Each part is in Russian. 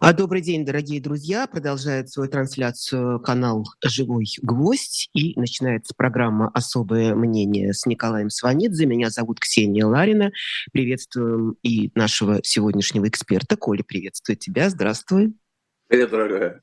А, добрый день, дорогие друзья. Продолжает свою трансляцию канал «Живой гвоздь». И начинается программа «Особое мнение» с Николаем Сванидзе. Меня зовут Ксения Ларина. Приветствуем и нашего сегодняшнего эксперта. Коля, приветствую тебя. Здравствуй. Привет, дорогая.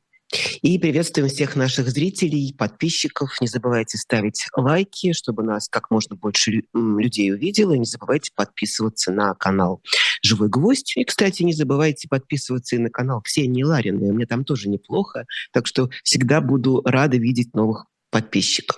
И приветствуем всех наших зрителей, подписчиков. Не забывайте ставить лайки, чтобы нас как можно больше людей увидело. И не забывайте подписываться на канал «Живой гвоздь». И, кстати, не забывайте подписываться и на канал Ксении Лариной. Мне там тоже неплохо. Так что всегда буду рада видеть новых подписчиков.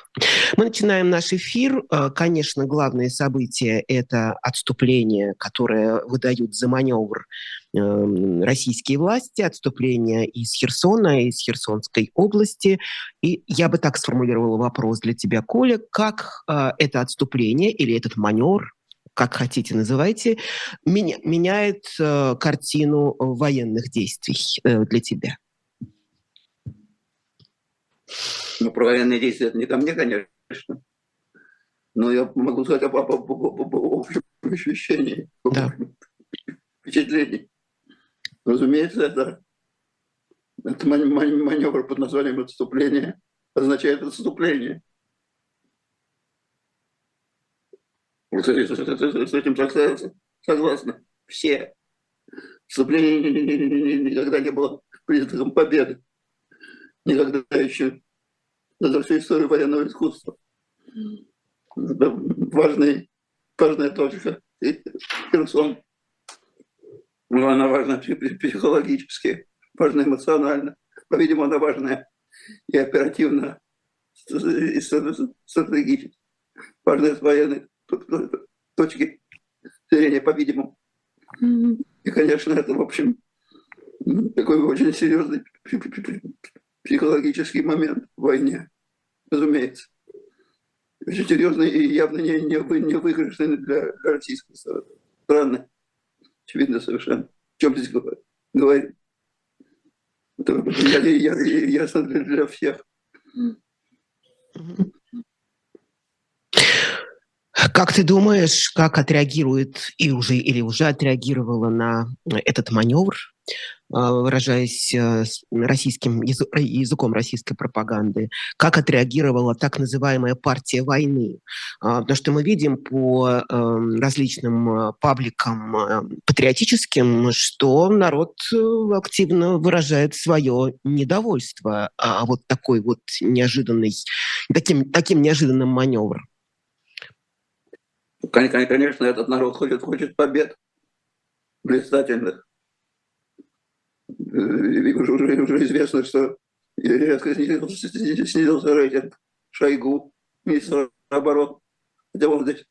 Мы начинаем наш эфир. Э, конечно, главное событие – это отступление, которое выдают за маневр эм, российские власти, отступление из Херсона, из Херсонской области. И я бы так сформулировала вопрос для тебя, Коля, как э, это отступление или этот маневр как хотите называйте, меня, меняет э, картину военных действий для тебя? Ну, про военные действия это не ко мне, конечно. Но я могу сказать об, об, об, об, об общем ощущении, да. впечатлении. Разумеется, это, это маневр под названием отступление означает отступление. С этим согласны все. Вступление никогда не было признаком победы. Никогда еще за всю историю военного искусства. Важный, важная точка. Херсон. Ну, она важна психологически, важна эмоционально. По-видимому, она важная и оперативно, и стратегически. Важная с военной точки зрения, по-видимому. И, конечно, это, в общем, такой очень серьезный психологический момент в войне, разумеется. Очень серьезный и явно не, не, не выигрышный для, российской страны. Очевидно совершенно. О чем здесь говорим? Это я, я, я, ясно для, всех. Как ты думаешь, как отреагирует и уже или уже отреагировала на этот маневр выражаясь э, российским языком российской пропаганды, как отреагировала так называемая партия войны. А, потому что мы видим по эм, различным э, пабликам э, патриотическим, что народ активно выражает свое недовольство а вот такой вот неожиданный, таким, таким неожиданным маневром. Конечно, этот народ хочет, хочет побед блистательных уже, уже известно, что резко снизился, снизился рейтинг Шойгу, министра обороны. Хотя он здесь,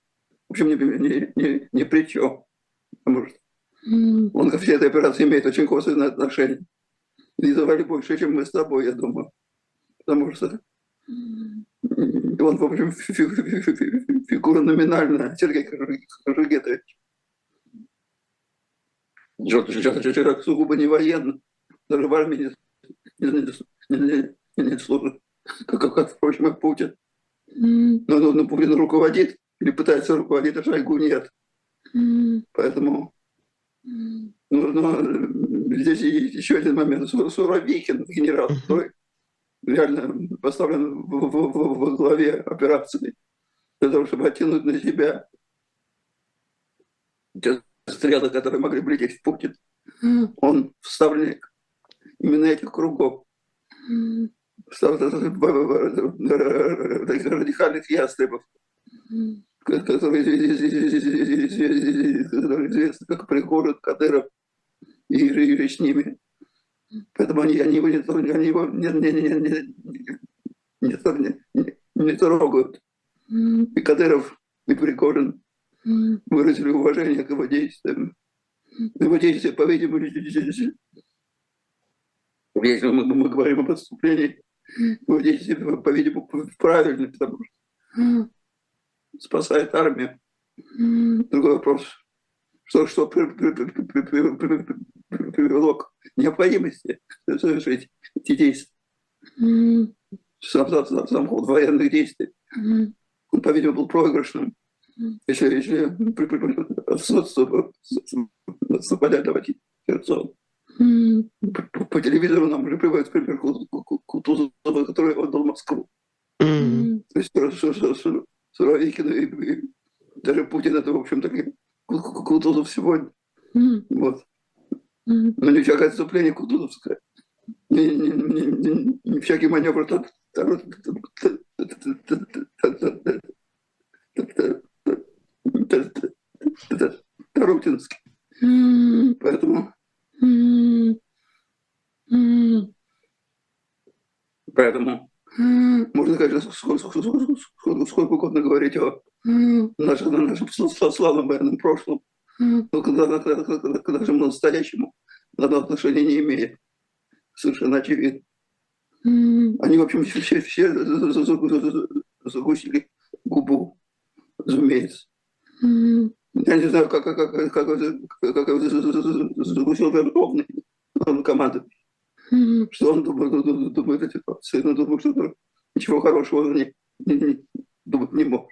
в общем, не, не, не, не при чем. Потому что он ко всей этой операции имеет очень косвенное отношение. И давали больше, чем мы с тобой, я думаю. Потому что он, в общем, фигура номинальная, Сергей Кожугетович. Человек сугубо не военный даже в армии не, не, не, не, не служит, как, как, как, впрочем, и Путин. Но, но, но Путин руководит или пытается руководить, а Шойгу нет. Поэтому ну, но здесь есть еще один момент. Суровикин, генерал, который реально поставлен в, в, в, во главе операции для того, чтобы оттянуть на себя те стрелы, которые могли бы лететь в Путин. Он вставленник именно этих кругов. Радикальных ястребов, которые известны как Пригород, Кадыров и, с ними. Поэтому они, они его, не, они его не, не, не, не, не, не, не трогают. И Кадыров, и Пригорин выразили уважение к его действиям. Его действия, по-видимому, если мы, мы говорим о подступлении, ну, здесь, по-видимому, правильно, потому что спасает армию. Другой вопрос, что, что привело к необходимости совершить эти действия. Сам, сам, сам ход военных действий, он, по-видимому, был проигрышным. Если, если отступали давать Херсон. По, по телевизору нам уже приводят пример Кутузова, который отдал Москву. Mm-hmm. То есть Суровикина и, и даже Путин это, в общем-то, Кутузов сегодня. Mm-hmm. Вот. Mm-hmm. Но не всякое отступление Кутузовское. Не, не, не, не, не всякий маневр Тарутинский. Поэтому Поэтому можно, конечно, сколько, сколько, сколько угодно говорить о нашем, нашем славном военном прошлом, но когда, когда, когда, же мы настоящему надо отношения не имеет. Совершенно очевидно. Они, в общем, все, все закусили губу, разумеется. Я не знаю, как, как, как, как, как, как закусил Верховный, он командует. Что он думает, думает о ситуации, но думаю, что ничего хорошего он не, не, не, думать не мог.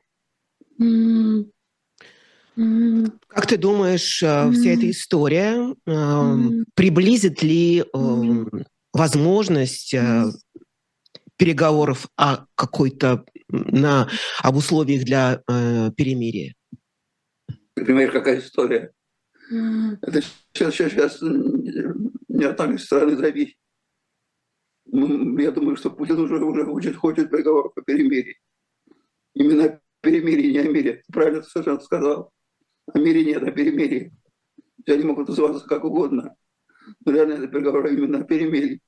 Как ты думаешь, вся эта история э, приблизит ли э, возможность э, переговоров о какой-то на об условиях для э, перемирия? Понимаешь, какая история? Это сейчас, сейчас, сейчас не от нашей страны зависит. Я думаю, что Путин уже, уже хочет, хочет переговоров о перемирии. Именно о перемирии, не о мире. Ты правильно совершенно сказал. О мире нет, о перемирии. Они могут называться как угодно. Но реально это переговоры именно о перемирии.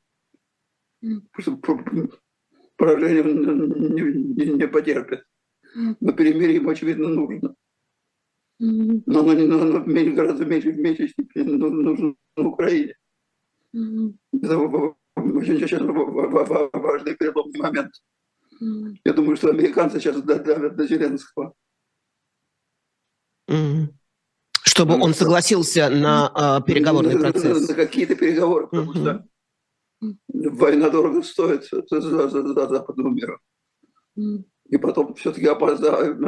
Потому что поражение не, не, не потерпит. Но перемирие им, очевидно, нужно. Но оно, но оно гораздо меньше, в меньшей степени нужно на Украине. Это очень сейчас важный переломный момент. Я думаю, что американцы сейчас давят до Зеленского. Чтобы он согласился на э, переговорный процесс. На какие-то переговоры, потому что война дорого стоит за, за, за, за западного мира. И потом все-таки опоздают,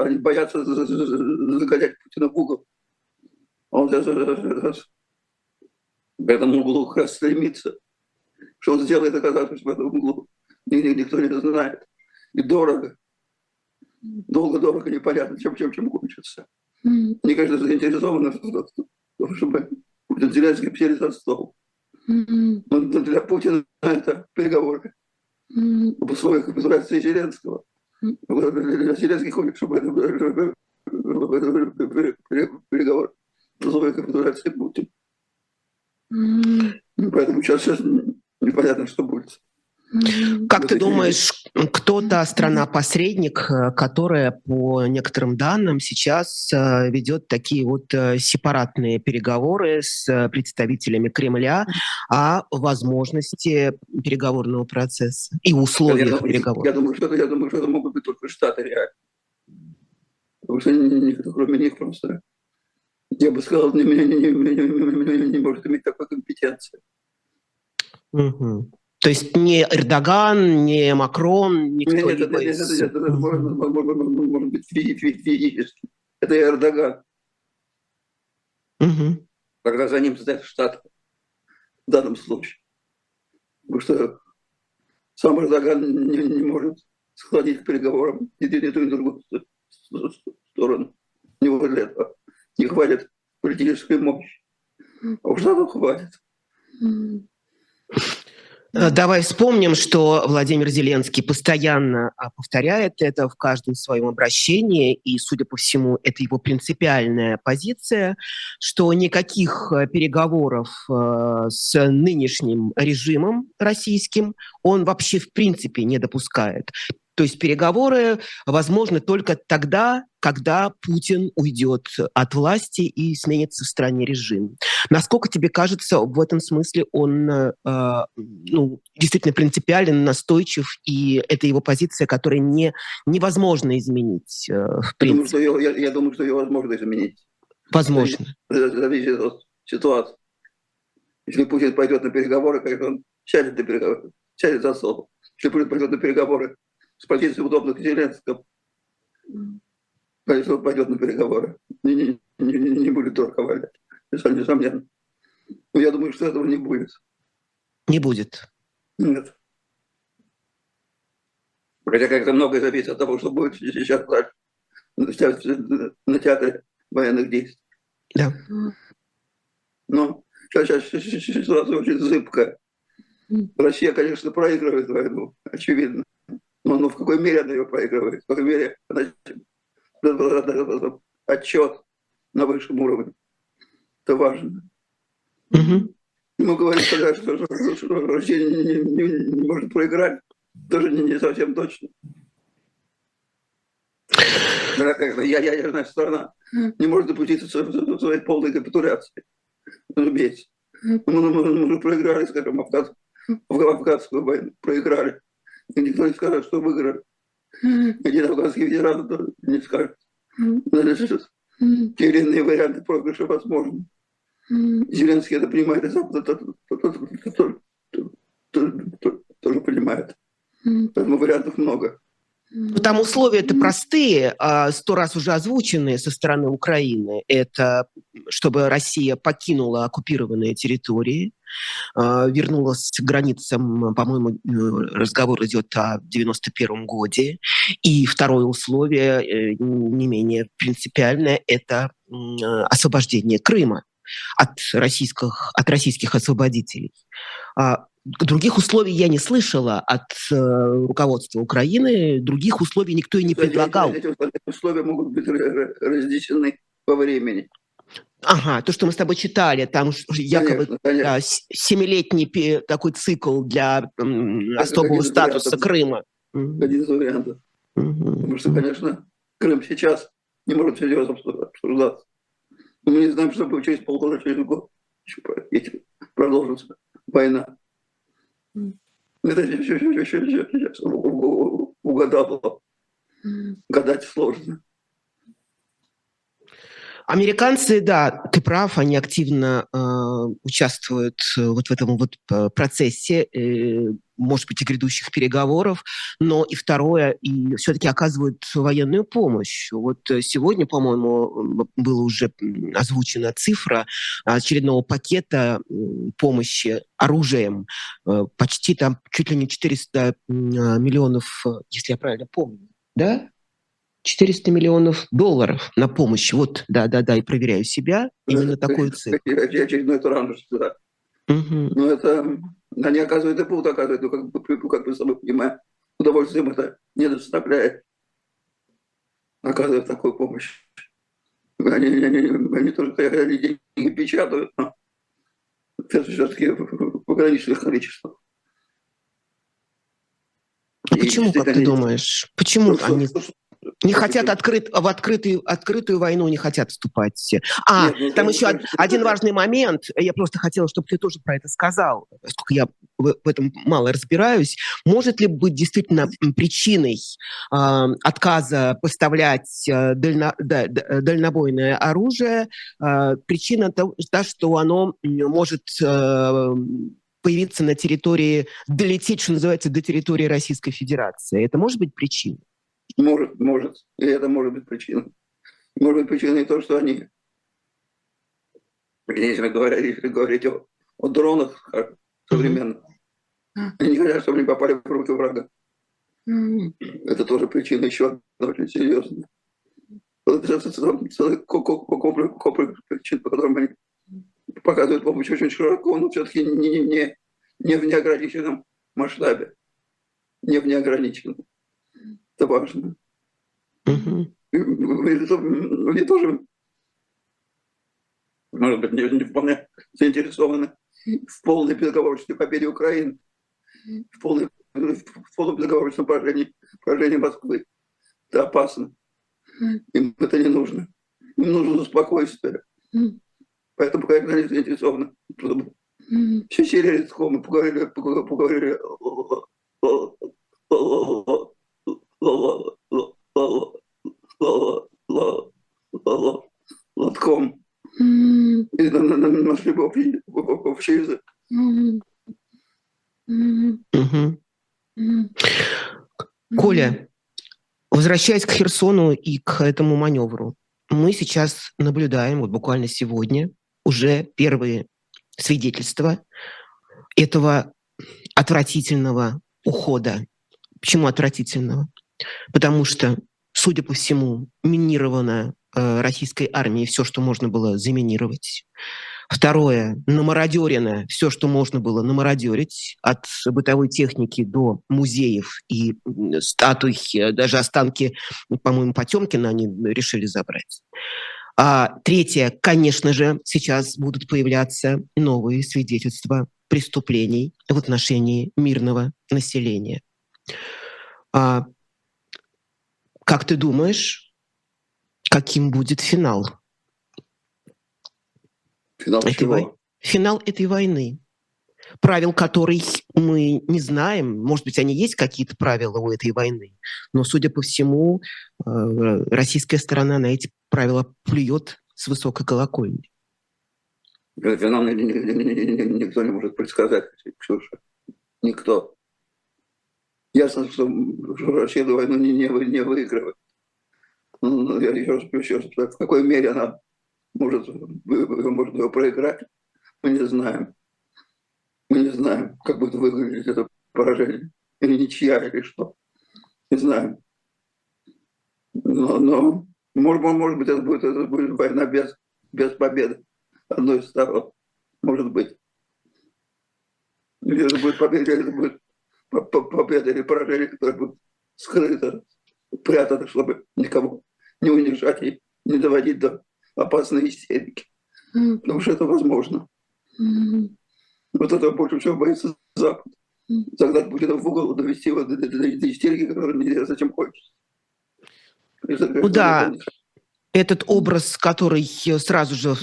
они боятся загонять Путина в угол. Он в этом углу как раз стремится. Что он сделает, оказавшись в этом углу, никто не знает. И дорого. Долго-дорого, непонятно, чем, чем, чем кончится. Они, конечно, заинтересованы чтобы Путин Зеленский сели за стол. Но для Путина это переговоры в условиях капитуляции Зеленского. Зеленский хочет, чтобы это переговор в условиях капитуляции Путина. Поэтому сейчас, сейчас непонятно, что будет. Как ты думаешь, кто та страна-посредник, э, которая по некоторым данным сейчас э, ведет такие вот э, сепаратные переговоры с представителями Кремля о возможности переговорного процесса и условиях я, переговоров? Я думаю, что это, я думаю, что это могут быть только Штаты реально. Потому что никто, кроме них просто, я бы сказал, не, не, не, не, не, не, не может иметь такой компетенции. Угу. То есть не Эрдоган, не Макрон, никто нет, нет, нет, нет, это, может, может быть физически. Это Эрдоган. Угу. Когда за ним стоят Штаты в данном случае. Потому что сам Эрдоган не, не может сходить к переговорам ни ту, ни ту, ни другую сторону. У него для этого не хватит политической мощи. А у Штатов хватит. Э, давай вспомним, что Владимир Зеленский постоянно а, повторяет это в каждом своем обращении, и, судя по всему, это его принципиальная позиция, что никаких э, переговоров э, с нынешним режимом российским он вообще в принципе не допускает. То есть переговоры возможны только тогда, когда Путин уйдет от власти и сменится в стране режим. Насколько тебе кажется, в этом смысле он э, ну, действительно принципиален, настойчив, и это его позиция, которую не, невозможно изменить? Э, в я, думаю, что ее, я, я думаю, что ее возможно изменить. Возможно. Зависит от ситуации. Если Путин пойдет на переговоры, конечно, он сядет, на переговоры, сядет за стол. Если Путин пойдет на переговоры с позиции удобных Зеленского, он пойдет на переговоры. Не, не, не, не будет торговать. Это несомненно. Но я думаю, что этого не будет. Не будет? Нет. Хотя как-то многое зависит от того, что будет сейчас на театре военных действий. Да. Но сейчас, сейчас, сейчас ситуация очень зыбкая. Россия, конечно, проигрывает войну, очевидно. Но, но в какой мере она ее проигрывает? В какой мере она отчет на высшем уровне. Это важно. Угу. Мы говорим тогда, что, что, что Россия не, не, не, может проиграть. Тоже не, не совсем точно. Я, ядерная страна не может допустить своей, своей полной капитуляции. Разумеется. Мы, мы, мы, мы проиграли, скажем, Афган, афганскую войну, проиграли. Никто не скажет, что выиграли. Один афганский ветеран тоже не скажет. Значит, те или иные варианты проигрыша возможны. Зеленский это понимает, и Запад это тоже понимает. Поэтому вариантов много. Ну, там условия-то простые, а, сто раз уже озвученные со стороны Украины. Это чтобы Россия покинула оккупированные территории, а, вернулась к границам, по-моему, разговор идет о 91 годе. И второе условие, э, не менее принципиальное, это освобождение Крыма от российских, от российских освободителей. Других условий я не слышала от э, руководства Украины, других условий никто и не предлагал. Эти, условия могут быть разнесены по времени. Ага, то, что мы с тобой читали, там якобы конечно, конечно. Да, семилетний такой цикл для м, особого статуса Крыма. Один из вариантов. Угу. Потому что, конечно, Крым сейчас не может серьезно обсуждаться. Мы не знаем, что будет через полгода, через год. Продолжится война. Это сейчас угадал. Гадать сложно. Американцы, да, ты прав, они активно э, участвуют э, вот в этом вот э, процессе, э, может быть, и грядущих переговоров, но и второе, и все-таки оказывают военную помощь. Вот э, сегодня, по-моему, была уже озвучена цифра очередного пакета помощи оружием, почти там чуть ли не 400 миллионов, если я правильно помню, да? 400 миллионов долларов на помощь. Вот, да-да-да, и проверяю себя, именно такую цифру. Очередной транш, да. Угу. Но это, они оказывают и будут оказывать, ну, как, бы, как мы с тобой понимаем, удовольствием это не доставляет, оказывать такую помощь. Они, они, они тоже они деньги печатают, но все-таки в пограничных количествах. И почему, как ты думаешь? Почему ну, они... Что, не хотят открыт, в открытую, открытую войну не хотят вступать. А, Нет, ну, там еще один, один важный момент. Я просто хотела, чтобы ты тоже про это сказал, поскольку я в, этом мало разбираюсь. Может ли быть действительно причиной э, отказа поставлять э, дально, да, дальнобойное оружие э, причина того, что оно может э, появиться на территории, долететь, что называется, до территории Российской Федерации? Это может быть причиной? Может, может. И это может быть причиной. Может быть причиной то, что они, если говорить, если говорить о, о дронах современных, они не хотят, чтобы они попали в руки врага. Это тоже причина еще одна очень серьезная. Целый комплекс причин, по которым они показывают помощь очень широко, но все-таки не, не, не в неограниченном масштабе. Не в неограниченном. Это важно. Угу. Они тоже, может быть, не, не вполне заинтересованы в полной безоговорочной победе Украины, в, полной, в полном безоговорочном поражении, поражении Москвы. Это опасно. Им это не нужно. Им нужно спокойствие. Поэтому, конечно, они заинтересованы, чтобы все сели рядком и поговорили, поговорили лотком. И нашли бы общий язык. Коля, возвращаясь к Херсону и к этому маневру, мы сейчас наблюдаем, вот буквально сегодня, уже первые свидетельство этого отвратительного ухода. Почему отвратительного? Потому что, судя по всему, минировано э, российской армией все, что можно было заминировать. Второе, намародерено все, что можно было намародерить, от бытовой техники до музеев и статуй, даже останки, по-моему, Потемкина они решили забрать. А третье, конечно же, сейчас будут появляться новые свидетельства преступлений в отношении мирного населения. А, как ты думаешь, каким будет финал? Финал этой чего? Вой... Финал этой войны. Правил которой мы не знаем. Может быть, они есть какие-то правила у этой войны. Но, судя по всему, э, российская сторона на эти правила плюет с высокой колокольни. Финал никто не может предсказать, Ксюша. Никто. Ясно, что Россия эту войну не, не, не выигрывает. Ну, я еще раз, еще раз, в какой мере она может, может его проиграть, мы не знаем. Мы не знаем, как будет выглядеть это поражение. Или ничья, или что. Не знаем. Но, но может, может быть, это будет, это будет война без, без победы одной из сторон. Может быть. Или это будет победа, или это будет победа или поражение, которое будет скрыто, прятано, чтобы никого не унижать и не доводить до опасной истерики. Потому что это возможно. Вот этого больше всего боится Запад. Тогда будет в угол довести его до, до, до, до истерики, которую нельзя зачем хочется. Ну да, этот образ, который сразу же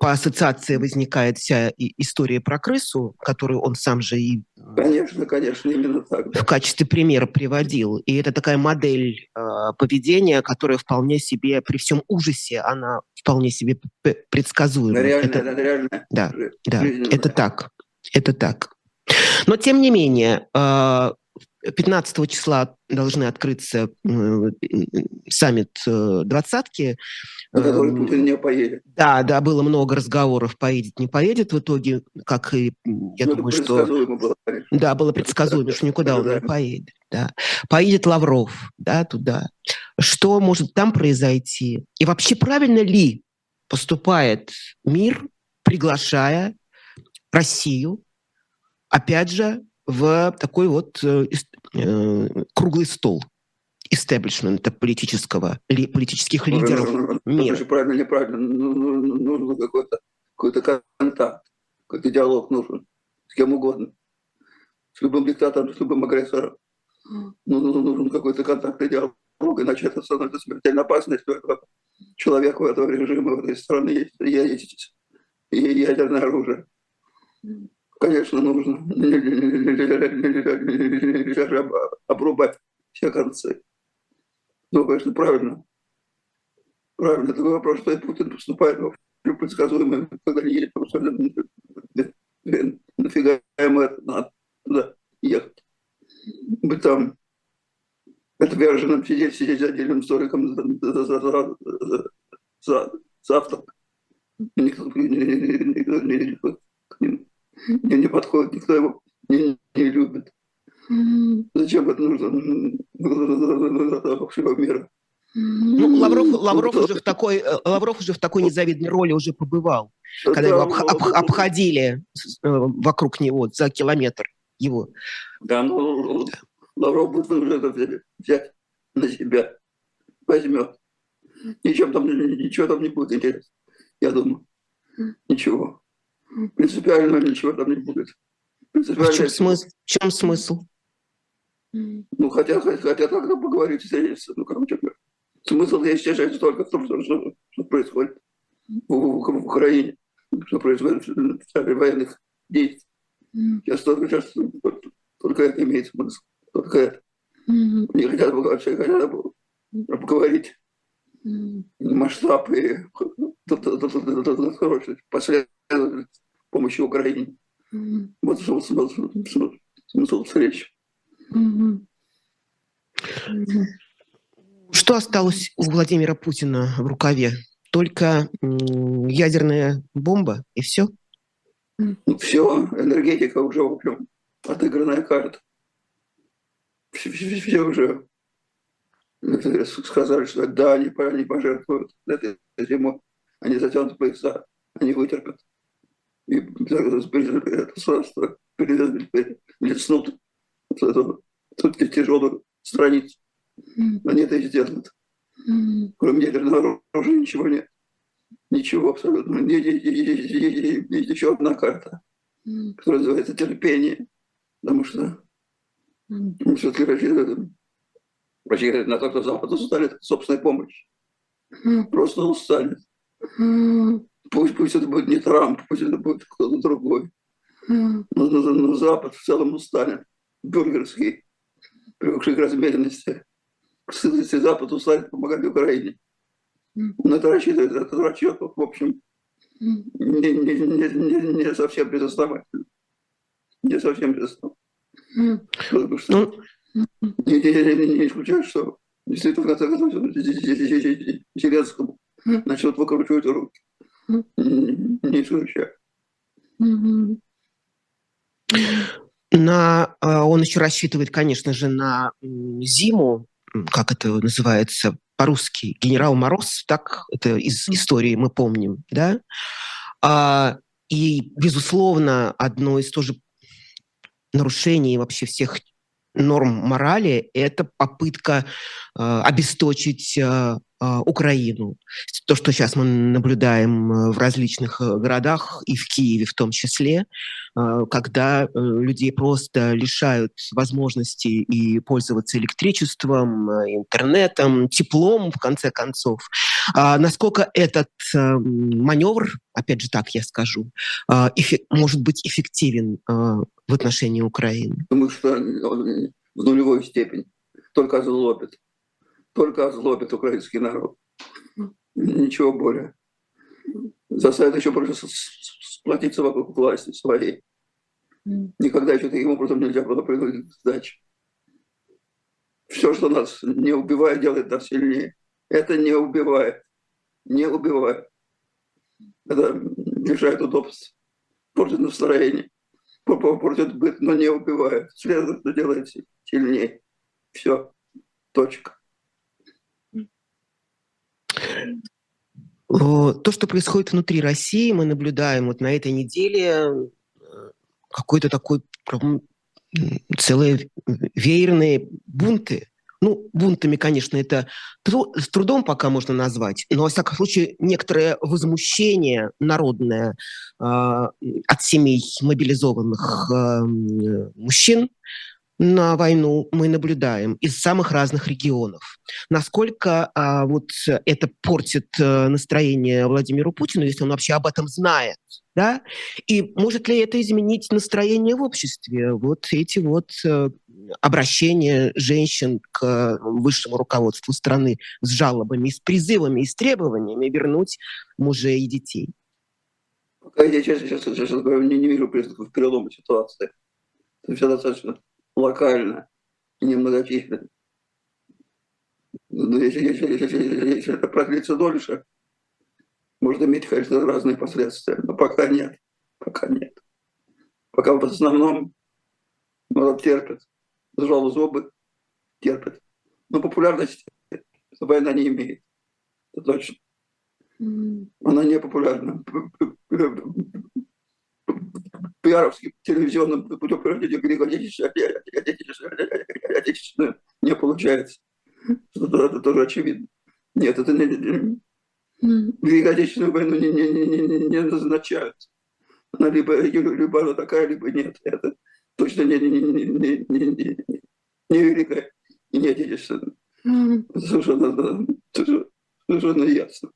по ассоциации возникает вся история про крысу, которую он сам же и конечно, конечно, именно так, да. в качестве примера приводил. И это такая модель э, поведения, которая вполне себе, при всем ужасе, она вполне себе предсказуема. Реально, это, это реально. Да, да, это так, это так. Но тем не менее, э, 15 числа должны открыться саммит э, двадцатки. На который эм, Путин не поедет. Да, да, было много разговоров, поедет, не поедет. В итоге, как и, я ну, думаю, что... Было, да, было предсказуемо, что никуда он не поедет. Да. Поедет Лавров да, туда. Что может там произойти? И вообще правильно ли поступает мир, приглашая Россию, опять же, в такой вот э, э, круглый стол истеблишмента политического, ли, политических ну, лидеров ну, ну, мира. Это правильно, неправильно. Нужно какой-то какой контакт, какой-то диалог нужен с кем угодно. С любым диктатором, с любым агрессором. Ну, нужен какой-то контакт и диалог, иначе это становится смертельно опасностью этого человека, у этого режима, в этой страны есть, есть ядерное оружие. Конечно, нужно обрубать все концы. Ну, конечно, правильно. Правильно. Такой вопрос, что Путин поступает в предсказуемый, когда едет, потому что нафига ему это надо туда ехать. Быть там отверженным сидеть, сидеть за отдельным столиком за, за, за, за, за, завтрак. Никто, никто, никто, никто, никто, мне не подходит, никто его не, не любит. Зачем это нужно? Всего мира. Ну, Лавров, Лавров, уже в такой, э, Лавров уже в такой незавидной роли уже побывал, да, когда его об, об, обходили э, вокруг него за километр его. Да, ну, Лавров будет уже взять на себя, возьмет. Ничем там, ничего там не будет интересно, я думаю. Ничего. Принципиально ничего там не будет. В чем, смысл? в чем смысл? Ну, хотя, хотя тогда поговорить, встретиться. Ну, короче. Смысл я исчезает только в том, что, что, что происходит в, в, в Украине, что происходит в центре военных действий. Сейчас только, сейчас только это имеет смысл. Только это. Не хотят вообще хотят поговорить масштаб и последовательность помощи Украине. Вот смысл встречи. Что осталось у Владимира Путина в рукаве? Только ядерная бомба и все? Ну, все, энергетика уже, в общем, отыгранная карта. Все, все, все уже сказали, что да, они, они пожертвуют этой зимой, они затянут пояса, они вытерпят. И это сразу перелистнут эту, эту тяжелую страницу. Они это и сделают. Кроме ядерного оружия ничего нет. Ничего абсолютно. Есть еще одна карта, которая называется терпение. Потому что мы все-таки рассчитываем, рассчитываем на то, что Запад устанет собственной помощи. Просто устанет. Пусть, пусть это будет не Трамп, пусть это будет кто-то другой. Но, но, но Запад в целом устанет. Бюргерский, привыкший к размеренности. Если Запад устанет помогать Украине. Он это рассчитывает, этот расчет, в общем, не, не, не, не, не совсем безосновательно. Не совсем безосновательно. Потому что ну, не, не, не, не исключаю, что действительно в конце концов Зеленскому начнут выкручивать руки. Не исключаю. На, а, он еще рассчитывает, конечно же, на зиму, как это называется по-русски, генерал Мороз, так это из истории мы помним, да? А, и, безусловно, одно из тоже нарушений вообще всех норм морали – это попытка э, обесточить э, Украину. То, что сейчас мы наблюдаем э, в различных э, городах, и в Киеве в том числе, а, когда э, людей просто лишают возможности и пользоваться электричеством, интернетом, теплом, в конце концов. А насколько этот маневр, опять же так я скажу, может быть эффективен в отношении Украины? Думаю, что в нулевой степени. Только озлобит только озлобит украинский народ. Ничего более. Заставит еще больше сплотиться вокруг власти своей. Никогда еще таким образом нельзя было принудить к сдаче. Все, что нас не убивает, делает нас сильнее. Это не убивает. Не убивает. Это мешает удобство. Портит настроение. Портит быт, но не убивает. Следовательно, делает сильнее. Все. Точка. То, что происходит внутри России, мы наблюдаем вот на этой неделе э, какой-то такой целые веерные бунты. Ну, бунтами, конечно, это с трудом пока можно назвать, но, во всяком случае, некоторое возмущение народное э, от семей мобилизованных э, мужчин на войну мы наблюдаем из самых разных регионов. Насколько а, вот это портит а, настроение Владимиру Путину, если он вообще об этом знает, да? И может ли это изменить настроение в обществе? Вот эти вот а, обращения женщин к высшему руководству страны с жалобами, с призывами с требованиями вернуть мужей и детей. Я, честно, честно, честно говоря, не, не вижу признаков перелома ситуации. Все достаточно локально и немногочисленно. Но если, если, если, если это продлится дольше, может иметь, конечно, разные последствия. Но пока нет. Пока нет. Пока в основном народ терпит. Сжал зубы, терпит. Но популярности война не имеет. Это точно. Она не популярна пиаровским телевизионным путем отечественную не получается. Это тоже очевидно. Нет, это не, Отечественную войну не, не, не, не, не назначают. Она либо, либо она такая, либо нет. Это точно не, не, не, не, не, не, Великая и не Отечественная. Совершенно, совершенно ясно.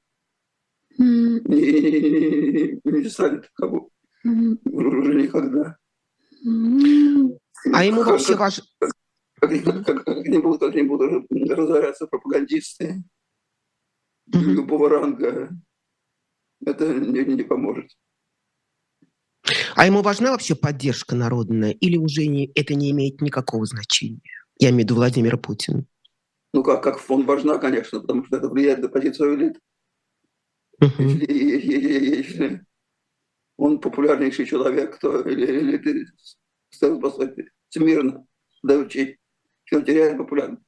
Не, не, не, не станет кого уже никогда. А ему вообще важно... Как, как, как, не будут, как не будут разоряться пропагандисты любого ранга, это не, не поможет. А ему важна вообще поддержка народная или уже не, это не имеет никакого значения? Я имею в виду Владимира Путина. Ну, как, как фон важна, конечно, потому что это влияет на позицию элит. Uh-huh. Если, если, он популярнейший человек, кто или, или ты спасать всемирно даючи, он теряет популярность.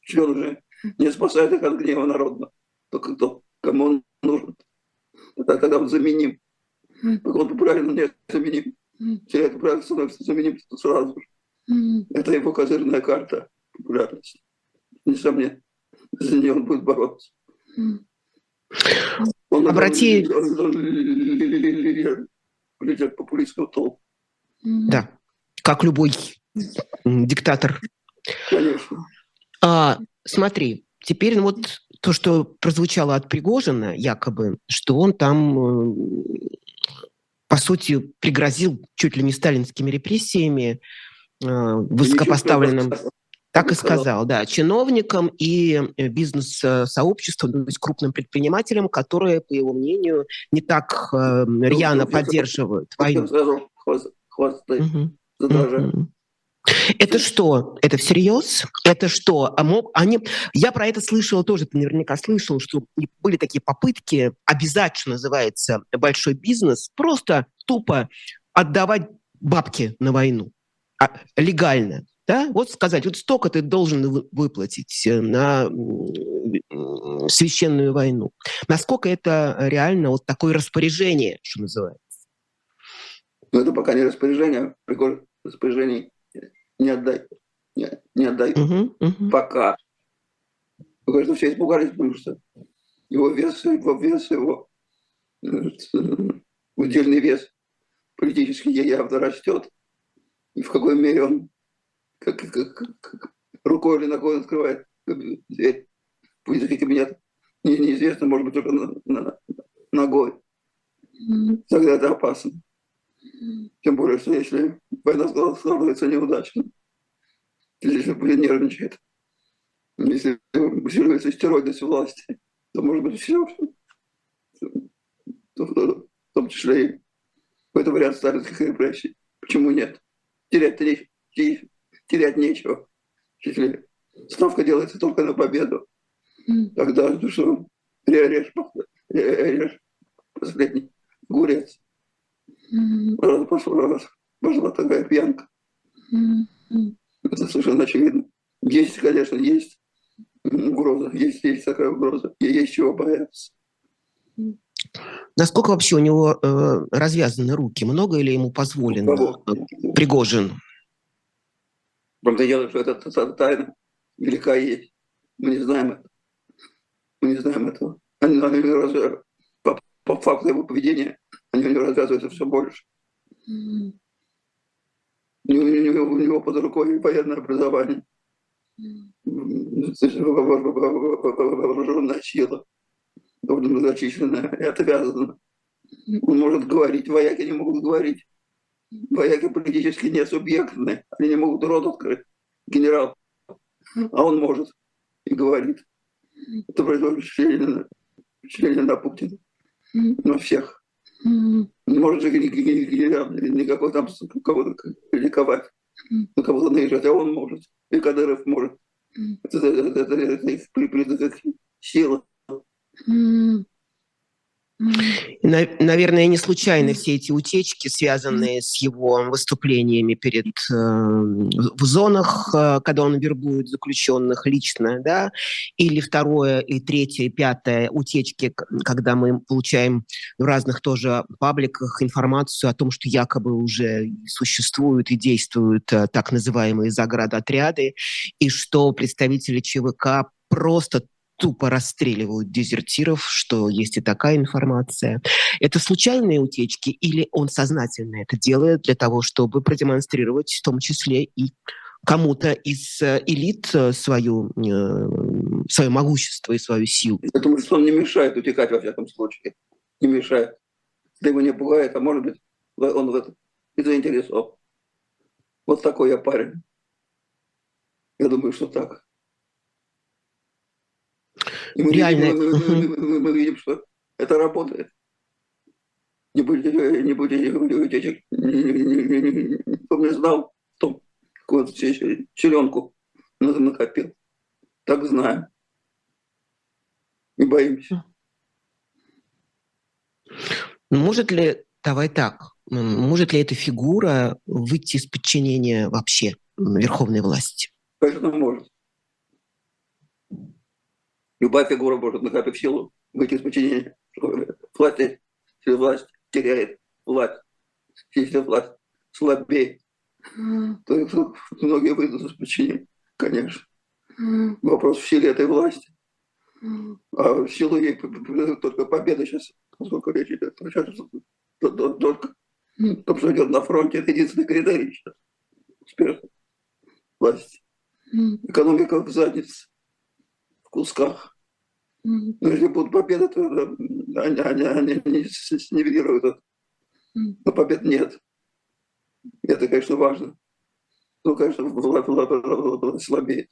Что он уже не спасает их от гнева народа, только кто, кому он нужен. Тогда он заменим. Пока он популярен, он не заменим. Теряет популярность, становится заменим сразу же. Это его козырная карта популярности. Несомненно, за нее он будет бороться. Он, Обрати... лидер, популистского толка. Да, как любой диктатор. Конечно. А, смотри, теперь ну, вот то, что прозвучало от Пригожина, якобы, что он там, э, по сути, пригрозил чуть ли не сталинскими репрессиями э, высокопоставленным так и сказал, да, чиновникам и э, бизнес-сообществу, то есть крупным предпринимателям, которые, по его мнению, не так э, ну, рьяно ну, поддерживают войну. Это что? Это всерьез? Это что? А они, я про это слышала тоже, ты наверняка слышал, что были такие попытки обязать, что называется, большой бизнес, просто тупо отдавать бабки на войну а, легально. Да? Вот сказать, вот столько ты должен выплатить э, на священную войну. Насколько это реально вот такое распоряжение, что называется? Ну, это пока не распоряжение, прикол распоряжений не отдай. Не, не отдай. Угу, угу. Пока. Вы, конечно, все испугались, потому что его вес, его вес, его э, удельный вес политический явно растет. И в какой мере он как, как, как рукой или ногой открывает дверь в языке кабинета. Не, неизвестно, может быть, только на, на, ногой. Тогда это опасно. Тем более, что если война складывается неудачно, если будет нервничает, если усиливается стероидность власти, то может быть все, в том числе и какой-то вариант сталинских репрессий. Почему нет? Терять-то терять нечего. Если ставка делается только на победу, тогда ну что, режь, режь последний гурец. Раз пошла, раз пошла такая пьянка. Это совершенно очевидно. Есть, конечно, есть угроза, есть, есть такая угроза, и есть чего бояться. Насколько вообще у него э, развязаны руки? Много или ему позволено? Пригожин. Правда, дело, что это тайна велика есть. Мы не знаем это. Мы не знаем этого. Они, они разве, по, по факту его поведения, они у него развязываются все больше. У, него, у, него, под рукой военное образование. Вооруженная сила, многочисленная и отвязана. Он может говорить, вояки не могут говорить. Вояки политически не субъектны, они не могут рот открыть, генерал, а он может и говорит. Это производит впечатление, впечатление на Путина, на всех. Не может же генерал никакой там кого-то критиковать, на кого-то наезжать, а он может, и Кадыров может. Это, это, это, это их признак силы. Наверное, не случайно все эти утечки, связанные с его выступлениями перед э, в зонах, э, когда он вербует заключенных лично, да, или второе, и третье, и пятое утечки, когда мы получаем в разных тоже пабликах информацию о том, что якобы уже существуют и действуют э, так называемые заградотряды, и что представители ЧВК просто тупо расстреливают дезертиров, что есть и такая информация. Это случайные утечки или он сознательно это делает для того, чтобы продемонстрировать в том числе и кому-то из э, элит э, свою, э, свое могущество и свою силу? Потому что он не мешает утекать во всяком случае. Не мешает. Да его не пугает, а может быть он в этом и заинтересован. Вот такой я парень. Я думаю, что так. И мы Реально. Видим, мы, мы, мы, видим, что это работает. Не будете, не говорить этих, кто мне знал, кто какую-то черенку накопил. Так знаем. Не боимся. Может ли давай так. Может ли эта фигура выйти из подчинения вообще верховной власти? Конечно, может. Любая фигура может накопив силу, выйти из подчинения. Власть, если власть теряет власть, если власть слабее, то многие выйдут из подчинения, конечно. Вопрос в силе этой власти. А силу ей только победа сейчас, поскольку речь идет только то, что идет на фронте, это единственный критерий сейчас успеха власти. Экономика в заднице, в кусках. Но если будут победы, то они, они, они, они снивелируют это. Но побед нет. Это, конечно, важно. Ну, конечно, власть, власть, слабеет.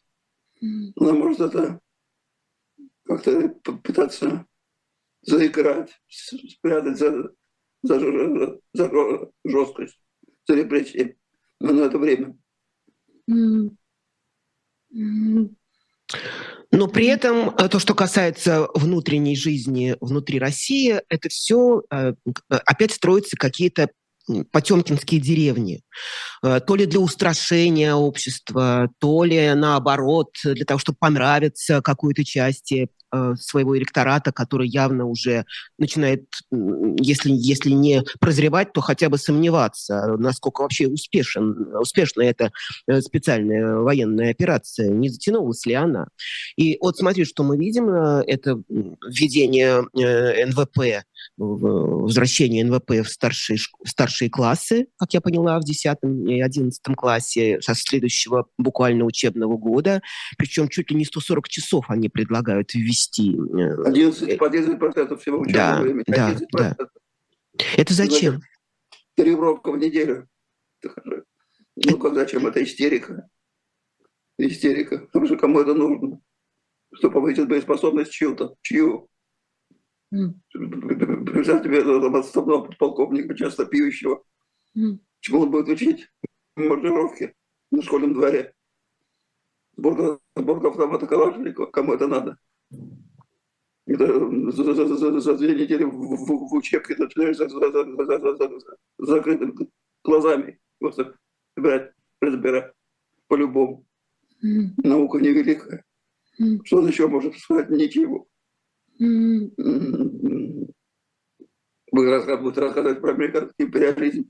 Она может это как-то пытаться заиграть, спрятать за, за, за жесткость, за репрессии. Но на это время. Но при этом э, то, что касается внутренней жизни внутри России, это все э, опять строятся какие-то потемкинские деревни. Э, то ли для устрашения общества, то ли наоборот, для того, чтобы понравиться какой-то части своего электората, который явно уже начинает, если, если не прозревать, то хотя бы сомневаться, насколько вообще успешен, успешна эта э, специальная военная операция, не затянулась ли она. И вот смотри, что мы видим, э, это введение НВП, возвращение НВП в старшие, в старшие классы, как я поняла, в 10 и 11 классе со следующего буквально учебного года, причем чуть ли не 140 часов они предлагают ввести вести. 11, э, по 11% всего учебного да, времени. Да, да. Это зачем? Тренировка в неделю. Ну, как зачем? Это истерика. Истерика. Потому что кому это нужно? Что повысит боеспособность чью-то? Чью? Mm. Представь тебе отставного подполковника, часто пьющего. Mm. Чему он будет учить? Маржировки на школьном дворе. Сборка, сборка автомата Калашникова. Кому это надо? За, две недели в, в, в учебке начинаешь за, за, за, за, за, за, за закрытыми глазами просто брать, разбирать по-любому. Mm. Наука невеликая. Mm. Что он еще может сказать? Ничего. Mm. Будет рассказывать, будет рассказывать про американский империализм.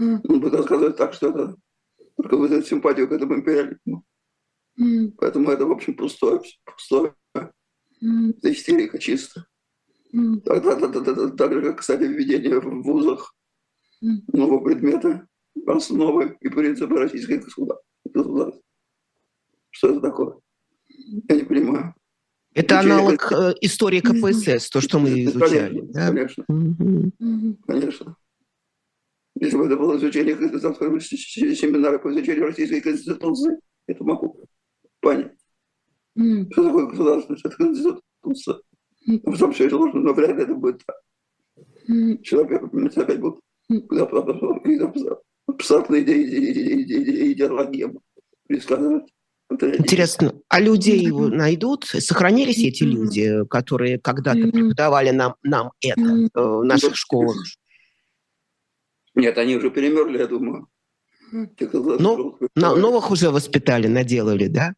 Mm. Он будет рассказывать так, что это только вызовет симпатию к этому империализму. Mm. Поэтому это, в общем, пустое, пустое это истерика чисто. Mm. Так, так, так, так, так же, как, кстати, введение в вузах нового предмета, основы и принципы российской государства. Что это такое? Я не понимаю. Это Учение... аналог э, истории КПСС, то, что мы изучали. Конечно, да? конечно. Mm-hmm. конечно. Если бы это было изучение семинара по изучению российской конституции, это могу понять. Mm. Что такое государственность? Это конституция. Mm. А потом все это ложно, но вряд ли это будет так. Mm. Человек опять будут какие-то абстрактные идеологии предсказывать. Интересно, а людей найдут? Сохранились эти люди, которые когда-то преподавали нам, нам это э, в наших школах? Нет, они уже перемерли, я думаю. Ну, новых уже воспитали, наделали, да?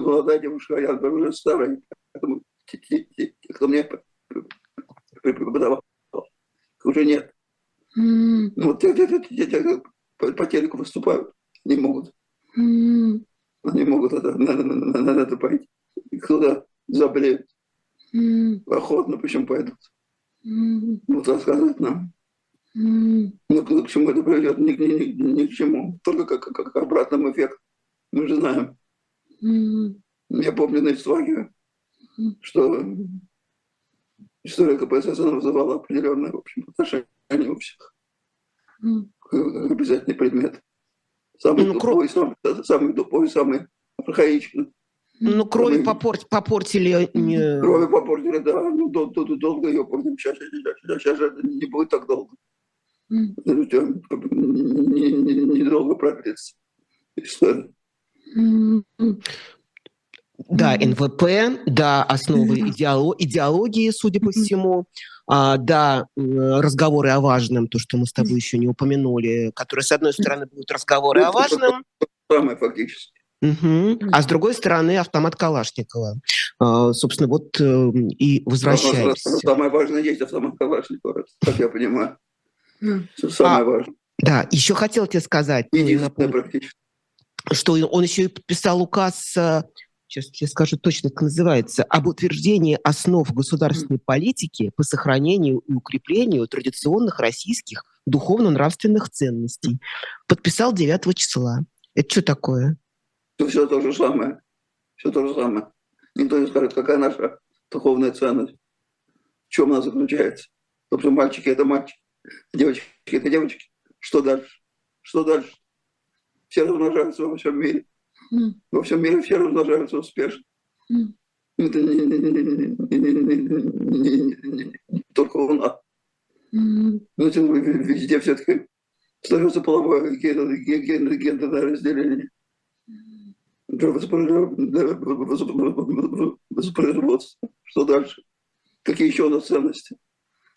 Молодая девушка, а я уже старая. Поэтому те, те, те, кто мне преподавал, уже нет. Mm. Ну, вот те, те, те, по, по телеку выступают, не могут. Mm. Они могут это, на, на, на, на это пойти. И кто-то заболеет. Mm. Охотно причем пойдут. Mm. Вот рассказывать нам. Mm. Ну, к чему это приведет? Ни, ни, ни, ни к чему. Только как, как, как обратным эффект. Мы же знаем. Я помню на историю, что история КПСС она вызывала определенное в общем, отношение у всех. Как обязательный предмет. Самый ну, тупой, кровь... самый, самый тупой, самый архаичный. Ну, крови самый... попорт, попортили. Не... Крови попортили, да. Ну, дол- дол- долго ее помним. Сейчас, сейчас, сейчас, сейчас же не будет так долго. Mm. Недолго не, не продлится история. Да, НВП, да, основы идеолог, идеологии, судя по всему. а, да, разговоры о важном, то, что мы с тобой еще не упомянули, которые, с одной стороны, будут разговоры о важном. Самое фактически. Угу. А с другой стороны, автомат Калашникова. А, собственно, вот э, и возвращаемся. Самое важное есть автомат Калашникова, как я понимаю. Самое а, важное. Да, еще хотел тебе сказать. Единственное практически. Что он еще и подписал указ э, сейчас я скажу точно, как называется, об утверждении основ государственной политики по сохранению и укреплению традиционных российских духовно-нравственных ценностей. Подписал 9 числа. Это что такое? Все, все то же самое. Все то же самое. Никто не скажет, какая наша духовная ценность. В чем она заключается. Потому что мальчики – это мальчики, девочки – это девочки. Что дальше? Что дальше? Все размножаются во всем мире. Во всем мире все размножаются успешно. Это не, не, не, не, только у нас. Но везде все-таки остается половое гендерное разделение. Воспроизводство. Что дальше? Какие еще у нас ценности?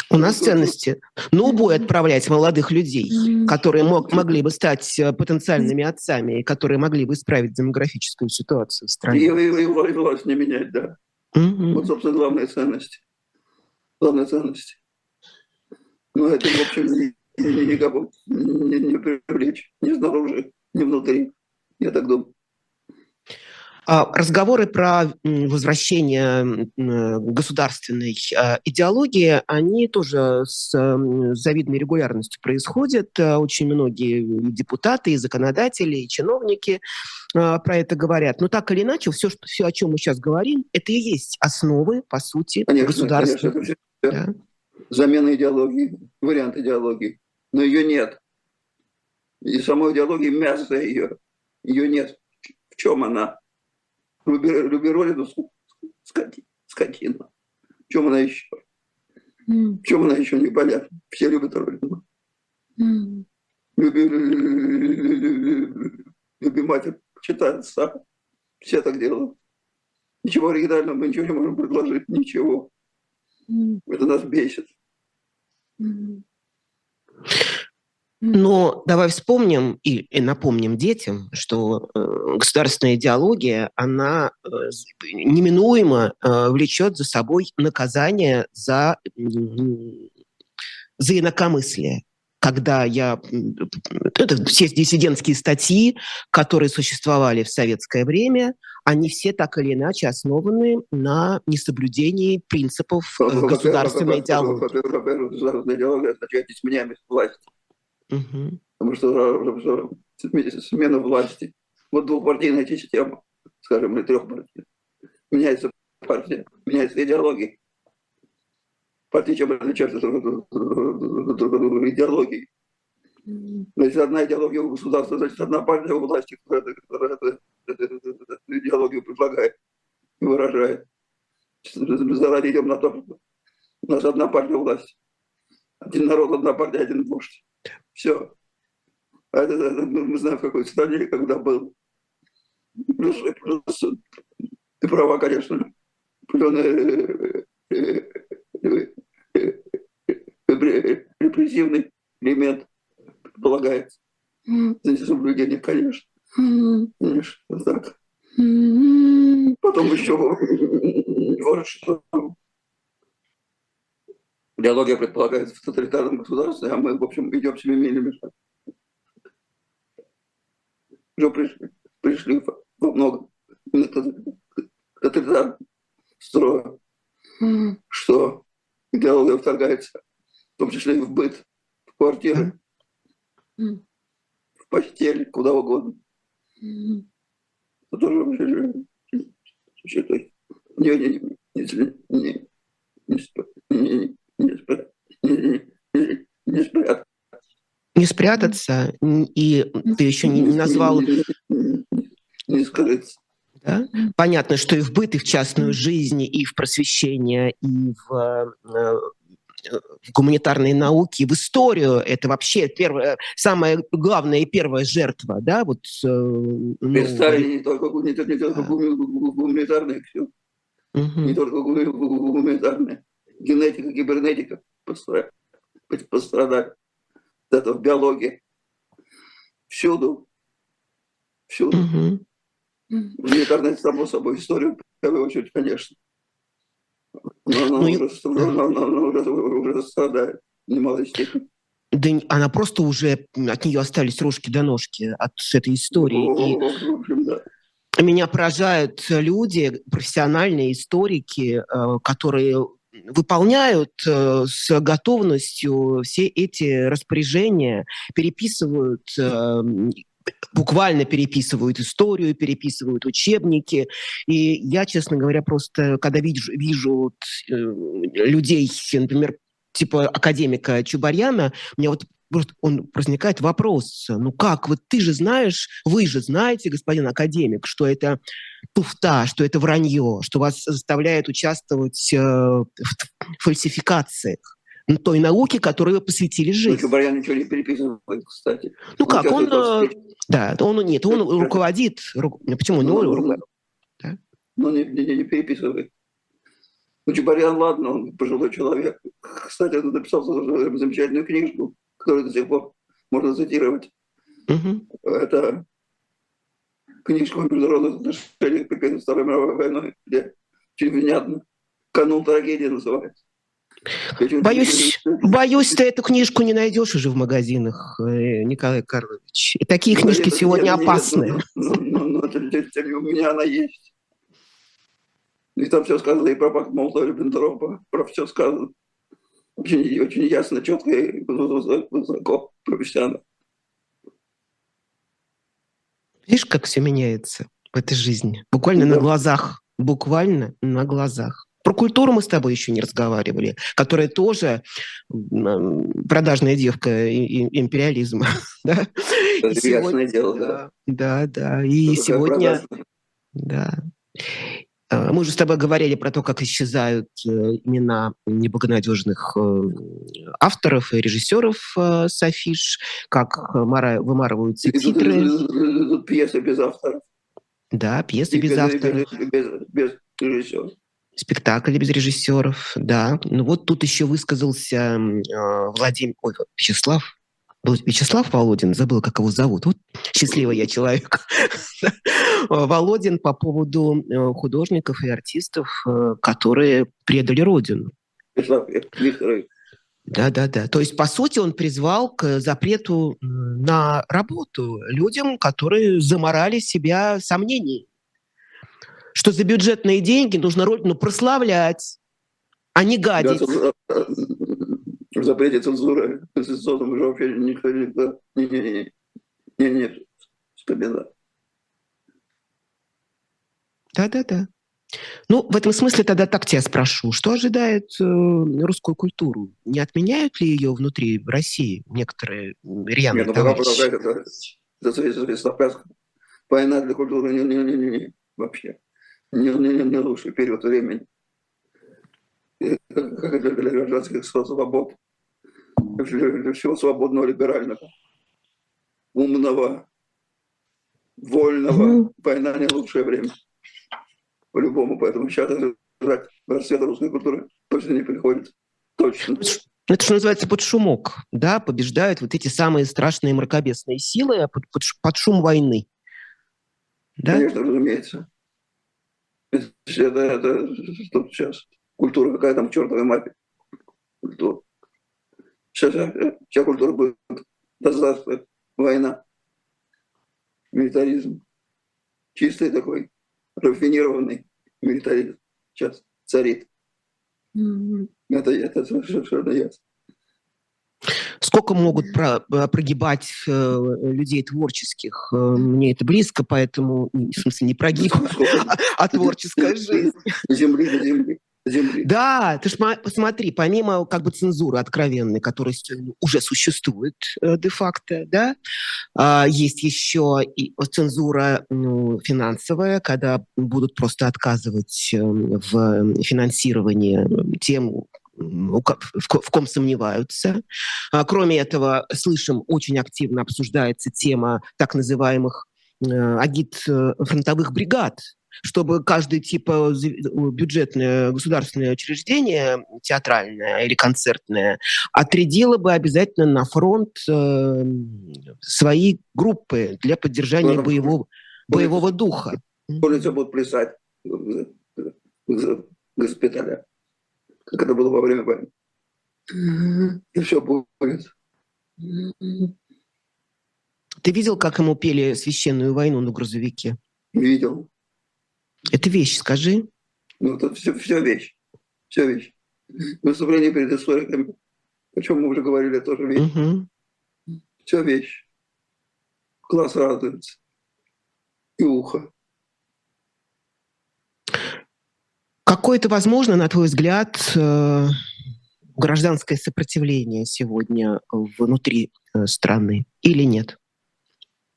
У нас ценности на убой отправлять молодых людей, которые мог, могли бы стать э, потенциальными отцами, и которые могли бы исправить демографическую ситуацию в стране. И, и, и, и власть не менять, да. Угу. Вот, собственно, главная ценность. Главная ценность. Но это, в общем, никого не, не привлечь. Ни снаружи, ни внутри. Я так думаю. А, разговоры про возвращение государственной а, идеологии, они тоже с завидной регулярностью происходят. А, очень многие депутаты, и законодатели, и чиновники про это говорят. Но так или иначе, все, что, все о чем мы сейчас говорим, это и есть основы, по сути, конечно, государства. Конечно, да. Замена идеологии, вариант идеологии. Но ее нет. И самой идеологии мясо ее. Ее нет. В чем она? Люби Ролину скотина. В чем она еще? В чем она еще не понятно? Все любят Ролину. Люби, люби матерь, читает сам. Все так делают. Ничего оригинального мы ничего не можем предложить, ничего. Это нас бесит. Но давай вспомним и, и напомним детям, что э, государственная идеология, она э, неминуемо э, влечет за собой наказание за, э, за инакомыслие. Когда я... Это все диссидентские статьи, которые существовали в советское время, они все так или иначе основаны на несоблюдении принципов э, государственной идеологии. Власти. Угу. Потому что смена власти. Вот двухпартийная система, скажем, или трехпартийная. Меняется партия, меняется идеология. Партии чем отличаются друг от друга идеологией. Но если одна идеология у государства, значит одна партия у власти, которая, эту идеологию предлагает и выражает. Заранее идем на то, что у нас одна партия власти. Один народ, одна партия, один вождь. Все. А это, это, мы знаем, в какой стране, когда был. Плюс, плюс, ты права, конечно. Репрессивный элемент предполагается. За несоблюдение, конечно. Конечно, так. Потом еще вот что Идеология предполагается в тоталитарном государстве, а мы, в общем, идем семимильными шагами. Уже пришли, пришли во многом к тоталитарному строю, mm. что идеология вторгается, в том числе и в быт, в квартиры, mm. в постель, куда угодно. Mm. Это тоже вообще, не, не, не, не, не, не, не, не спрятаться. Не спрятаться, и ты еще не назвал... Не скрыться. Да? Понятно, что и в быт, и в частную жизнь, и в просвещение, и в, э, в гуманитарные науки, и в историю. Это вообще первое, самая главная и первая жертва. Да? Вот, ну, не только, не, не только гуманитарные, все. Угу. Не только гуманитарные генетика, кибернетика пострадали. Это в биологии. Всюду. Всюду. Угу. В интернете, само собой, историю, в первую очередь, конечно. Но она, ну, уже, и... она, она, она уже, уже страдает в немалой степени. Да она просто уже, от нее остались рожки до ножки от этой истории. О, и... в общем, да. Меня поражают люди, профессиональные историки, э, которые выполняют э, с готовностью все эти распоряжения, переписывают э, буквально переписывают историю, переписывают учебники. И я, честно говоря, просто, когда вижу, вижу э, людей, например, типа академика Чубарьяна, мне вот просто он возникает вопрос, ну как, вот ты же знаешь, вы же знаете, господин академик, что это туфта, что это вранье, что вас заставляет участвовать э, в фальсификациях той науки, которой вы посвятили жизнь. Ну, Чубарьян ничего не переписывает, кстати. Ну он как, он, э, да, он нет, он руководит, ру, почему, ну, ну, ну, да? ну не, не, не переписывает. Ну, Чубарьян, ладно, он пожилой человек. Кстати, он написал замечательную книжку, которую до сих пор можно цитировать. Угу. Это книжка о международных отношениях при Второй мировой войной, где очень внятно. Канун трагедии называется. Боюсь, боюсь, ты эту книжку не найдешь уже в магазинах, э, Николай Карлович. И такие ну, книжки нет, сегодня нет, опасны. Нет, ну, ну, ну, ну, у меня она есть. И там все сказано и про Пакт Молотова-Риббентропа, про все сказано. Очень, очень ясно, четко и высоко, профессионально. Видишь, как все меняется в этой жизни? Буквально да. на глазах. Буквально на глазах. Про культуру мы с тобой еще не разговаривали, которая тоже продажная девка империализма. да? Это сегодня, дело, да. Да, да. И Это сегодня... Да. А, мы уже с тобой говорили про то, как исчезают э, имена неблагонадежных э, авторов и режиссеров э, с афиш, как вымарываются титры. Пьесы без авторов. Да, пьесы без, без авторов. Без, без режиссеров спектакль без режиссеров, да. Ну вот тут еще высказался э, Владимир, ой, Вячеслав, Вячеслав Володин, забыл, как его зовут. Вот счастливый я человек. Володин по поводу э, художников и артистов, э, которые предали Родину. Да, да, да. То есть, по сути, он призвал к запрету на работу людям, которые заморали себя сомнений что за бюджетные деньги нужно родину прославлять, а не гадить. В запрете цензуры конституционном уже вообще никто никто не не не не не вспоминает. Да-да-да. Ну, в этом смысле тогда так тебя спрошу. Что ожидает э, русскую культуру? Не отменяют ли ее внутри России некоторые рьяные Нет, ну, товарищи? Это, это, это, это, война для культуры не, не, не, не, не, вообще не, не, не лучший период времени. Как для, для гражданских свобод, для всего свободного, либерального, умного, вольного. Война не лучшее время. По-любому. Поэтому сейчас ждать расцвета русской культуры точно не приходится. Точно. Это что называется под шумок, да, побеждают вот эти самые страшные мракобесные силы а под, под, под шум войны. Да? Конечно, разумеется. Это, это что сейчас? Культура какая там чертовой мапе? Культура. Сейчас вся культура будет государство, война, милитаризм. Чистый такой, рафинированный милитаризм сейчас царит. Mm-hmm. Это, это совершенно ясно. Сколько могут про, э, прогибать э, людей творческих? Э, мне это близко, поэтому, в смысле, не прогиб, а, а творческая жизнь. Земли до земли. Земли. Да, ты ж посмотри, помимо как бы цензуры откровенной, которая уже существует де-факто, да, а, есть еще и цензура ну, финансовая, когда будут просто отказывать в финансировании тем, в ком сомневаются. А, кроме этого, слышим, очень активно обсуждается тема так называемых э, агит э, фронтовых бригад, чтобы каждое типа бюджетное государственное учреждение, театральное или концертное, отрядило бы обязательно на фронт э, свои группы для поддержания ну, боевого, боевого духа. Полиция будет плясать в госпиталя, как это было во время войны. И все будет. Ты видел, как ему пели священную войну на грузовике? Видел. Это вещь, скажи. Ну, это все, все вещь. Все вещь. Выступление перед историками, о чем мы уже говорили, тоже вещь. Угу. Все вещь. Глаз радуется. И ухо. Какое-то возможно, на твой взгляд, э, гражданское сопротивление сегодня внутри э, страны или нет?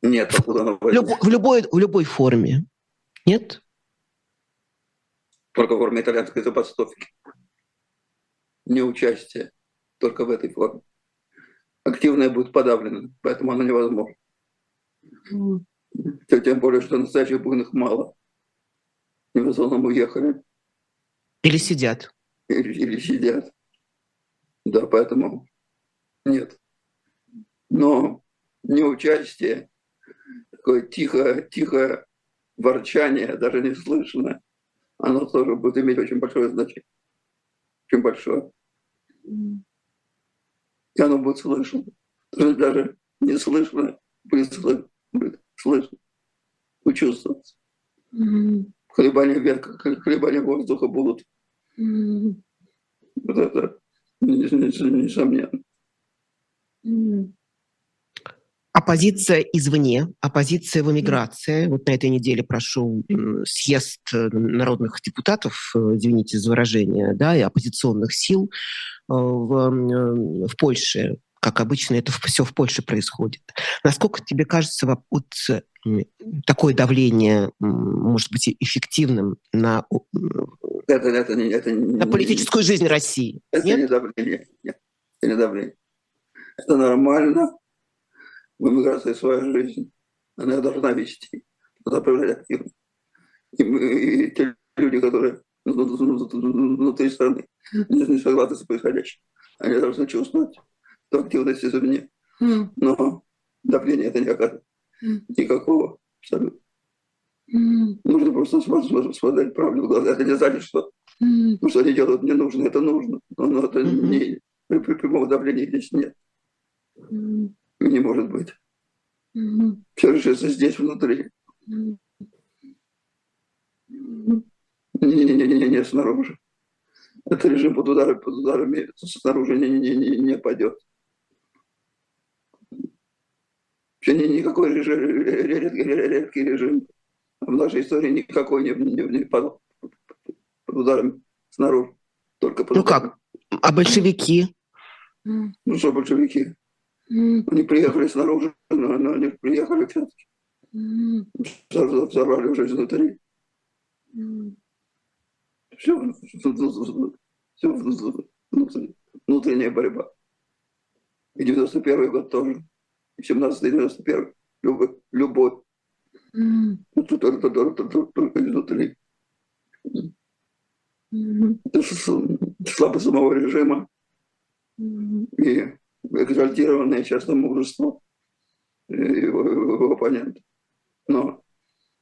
Нет, откуда оно в, люб, в, любой, в любой форме. Нет? Только в форме итальянской забастовки. Не участие. Только в этой форме. Активное будет подавлено, поэтому оно невозможно. Mm. Тем более, что настоящих буйных мало. И в основном уехали. Или сидят. Или, или сидят. Да, поэтому нет. Но неучастие такое тихое, тихое ворчание, даже не слышно, оно тоже будет иметь очень большое значение. Очень большое. И оно будет слышно. Даже не слышно, будет слышно, будет слышно, будет чувствоваться. Колебания ветка, колебания воздуха будут. Вот это несомненно. Оппозиция извне, оппозиция в эмиграции. Вот на этой неделе прошел съезд э, народных депутатов, э, извините за выражение, да, и оппозиционных сил э, в, в Польше. Как обычно, это все в Польше происходит. Насколько тебе кажется, вот такое давление может быть эффективным на, это, это, это, на политическую жизнь России? Это Нет? не давление. Нет, это не давление. Это нормально в эмиграции своя жизнь. Она должна вести, надо проявлять активность. И, и те люди, которые внутри страны не согласны с происходящим, они должны чувствовать эту активность извне. Но давление это не оказывает никакого абсолютно. Нужно просто смотреть правду в глаза. Это не значит, что то, что они делают, не нужно. Это нужно. Но, но это не, при, при прямого давления здесь нет. Не может быть. Mm-hmm. Все решится здесь, внутри. Не-не-не, не снаружи. Это режим под ударами, под ударами снаружи не, не, не, не пойдет. Вообще никакой режим, редкий, редкий режим в нашей истории никакой не, не, не под, под ударами снаружи. Только под ну ударами. как? А большевики? Ну что большевики? Они приехали снаружи, но, они приехали все-таки. Взорвали уже изнутри. Все, все внутренняя борьба. И 91 год тоже. И 17 91 любовь. любовь. Это только, только, только, только изнутри. Это слабость самого режима. И экзальтированное часто мужество его, его оппонента. Но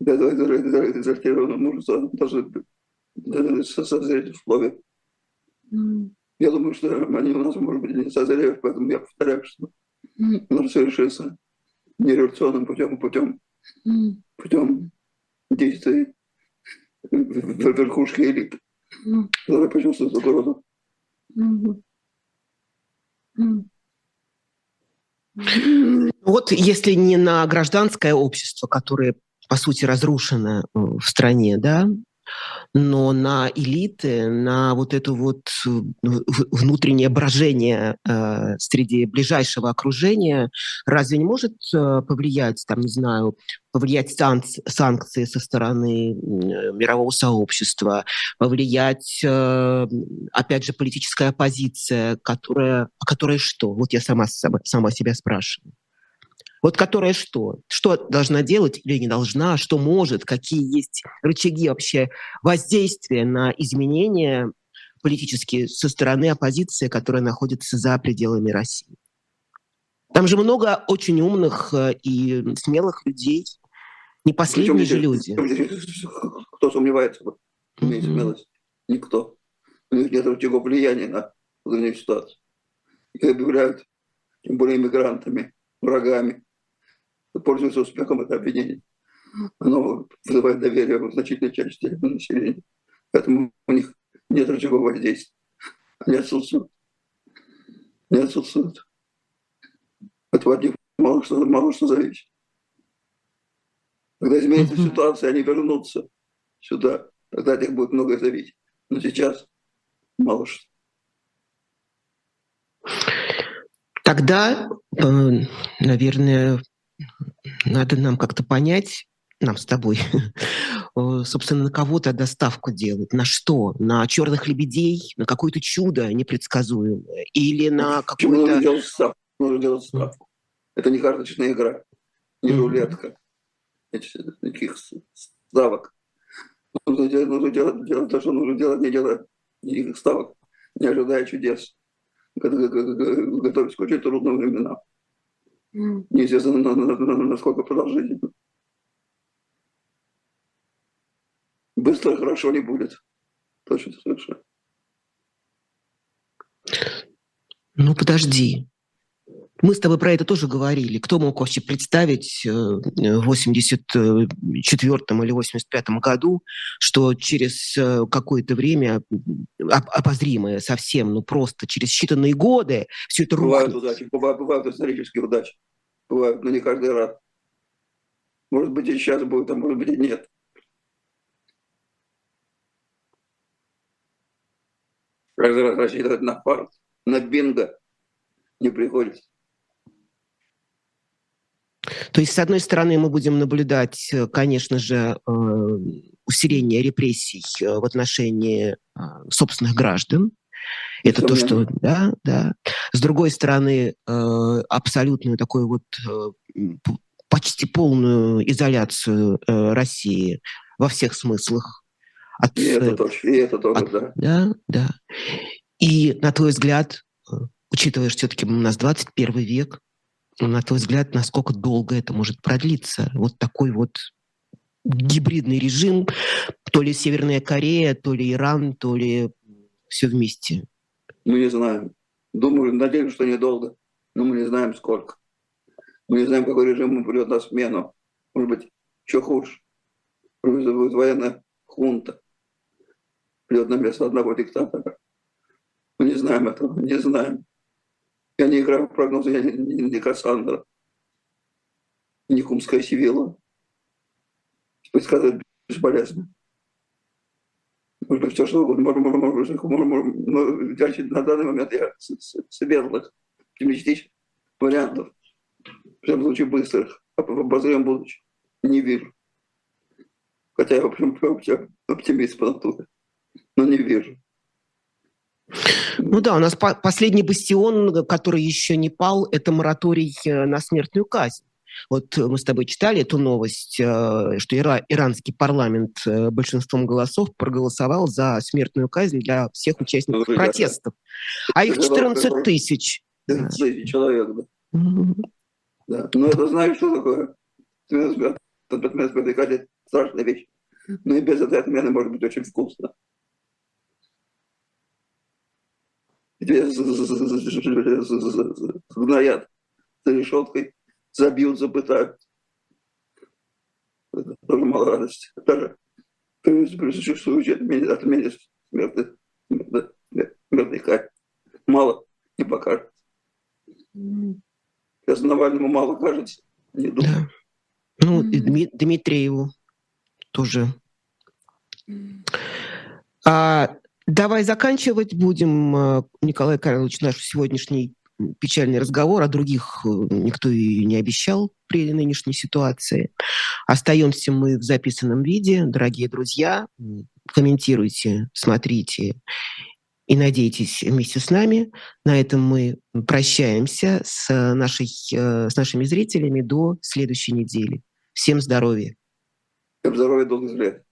для этого экзальтированного мужества должны созреть условия. Mm. Я думаю, что они у нас, может быть, не созреют, поэтому я повторяю, что mm. нужно все решиться не революционным путем, путем, mm. путем действий верхушки элиты, mm. которые почувствуют угрозу. Mm-hmm. Mm. Вот если не на гражданское общество, которое, по сути, разрушено э, в стране, да, но на элиты, на вот это вот э, внутреннее брожение э, среди ближайшего окружения, разве не может э, повлиять, там, не знаю, повлиять сан санкции со стороны мирового сообщества, повлиять, э, опять же, политическая оппозиция, которая, которая что? Вот я сама, сама, сама себя спрашиваю. Вот которая что? Что должна делать или не должна? Что может? Какие есть рычаги вообще воздействия на изменения политические со стороны оппозиции, которая находится за пределами России? Там же много очень умных э, и смелых людей, не последние же люди. Кто сомневается в mm-hmm. смелость? Никто. У них нет рычагов влияния на внутреннюю ситуацию. Их объявляют, тем более иммигрантами, врагами. Пользуются успехом это обвинение. Оно вызывает доверие в значительной части населения. Поэтому у них нет рычагов воздействия. Они отсутствуют. Не отсутствуют. От них мало что, мало что зависит. Когда изменится mm-hmm. ситуация, они вернутся сюда. Тогда от них будет многое зависеть. Но сейчас мало что. Тогда, э, наверное, надо нам как-то понять, нам с тобой, собственно, на кого тогда ставку делать? На что? На черных лебедей? На какое-то чудо непредсказуемое? Или на какое-то... Нужно делать ставку. Нужно делать ставку. Это не карточная игра, не рулетка. Никаких ставок. Нужно делать, нужно делать, делать то, что нужно делать, не делая никаких ставок, не ожидая чудес. Готовить к очень трудным временам. Неизвестно, насколько продолжительно. Быстро хорошо не будет. Точно совершенно. Ну, подожди. Мы с тобой про это тоже говорили. Кто мог вообще представить э, в 84 или 85 году, что через э, какое-то время, обозримое совсем, ну просто через считанные годы, все это бывают рухнет. Удачи, бывают, бывают исторические удачи. Бывают, но не каждый раз. Может быть, и сейчас будет, а может быть, и нет. Каждый раз рассчитывать на фарт, на бинго не приходится. То есть, с одной стороны, мы будем наблюдать, э, конечно же, э, усиление репрессий э, в отношении собственных граждан. Это то, что, да, да. С другой стороны, абсолютную такую вот почти полную изоляцию России во всех смыслах. От, и это тоже, и это тоже, от, да. Да, да. И, на твой взгляд, учитывая, что все-таки у нас 21 век, на твой взгляд, насколько долго это может продлиться? Вот такой вот гибридный режим, то ли Северная Корея, то ли Иран, то ли все вместе? Мы не знаем. Думаю, надеюсь, что недолго, но мы не знаем сколько. Мы не знаем, какой режим придет на смену. Может быть, еще хуже. Может быть, военная хунта. Придет на место одного диктатора. Мы не знаем этого, не знаем. Я не играю в прогнозы, я не, не, не Кассандра, не Кумская Сивила. Предсказывать бесполезно. Быть, все что угодно. Может, может, может, может, может, на данный момент я светлых, оптимистичных вариантов, в всяком случае быстрых, а в обозримом будущем не вижу. Хотя я, в общем, оптимист по натуре, но не вижу. Ну да, у нас по последний бастион, который еще не пал, это мораторий э, на смертную казнь. Вот мы с тобой читали эту новость, э, что ира иранский парламент э, большинством голосов проголосовал за смертную казнь для всех участников ну, протестов. А их 14 тысяч. человек, да. да. Ну это знаешь, что такое? Смертная казнь – страшная вещь. Но и без этой отмены может быть очень вкусно. Где сгноят за решеткой, забьют, запытают. Это тоже мало радости. Даже присутствующие отмене, отмене смертной, смертной казни. Мало не покажется. Сейчас Навальному мало кажется, не думаю. Да. Ну, и Дмитриеву тоже. А Давай заканчивать будем, э, Николай Карлович, наш сегодняшний печальный разговор. О других э, никто и не обещал при нынешней ситуации. Остаемся мы в записанном виде. Дорогие друзья, комментируйте, смотрите и надейтесь вместе с нами. На этом мы прощаемся с, нашей, с нашими зрителями до следующей недели. Всем здоровья. Всем здоровья, долгих лет.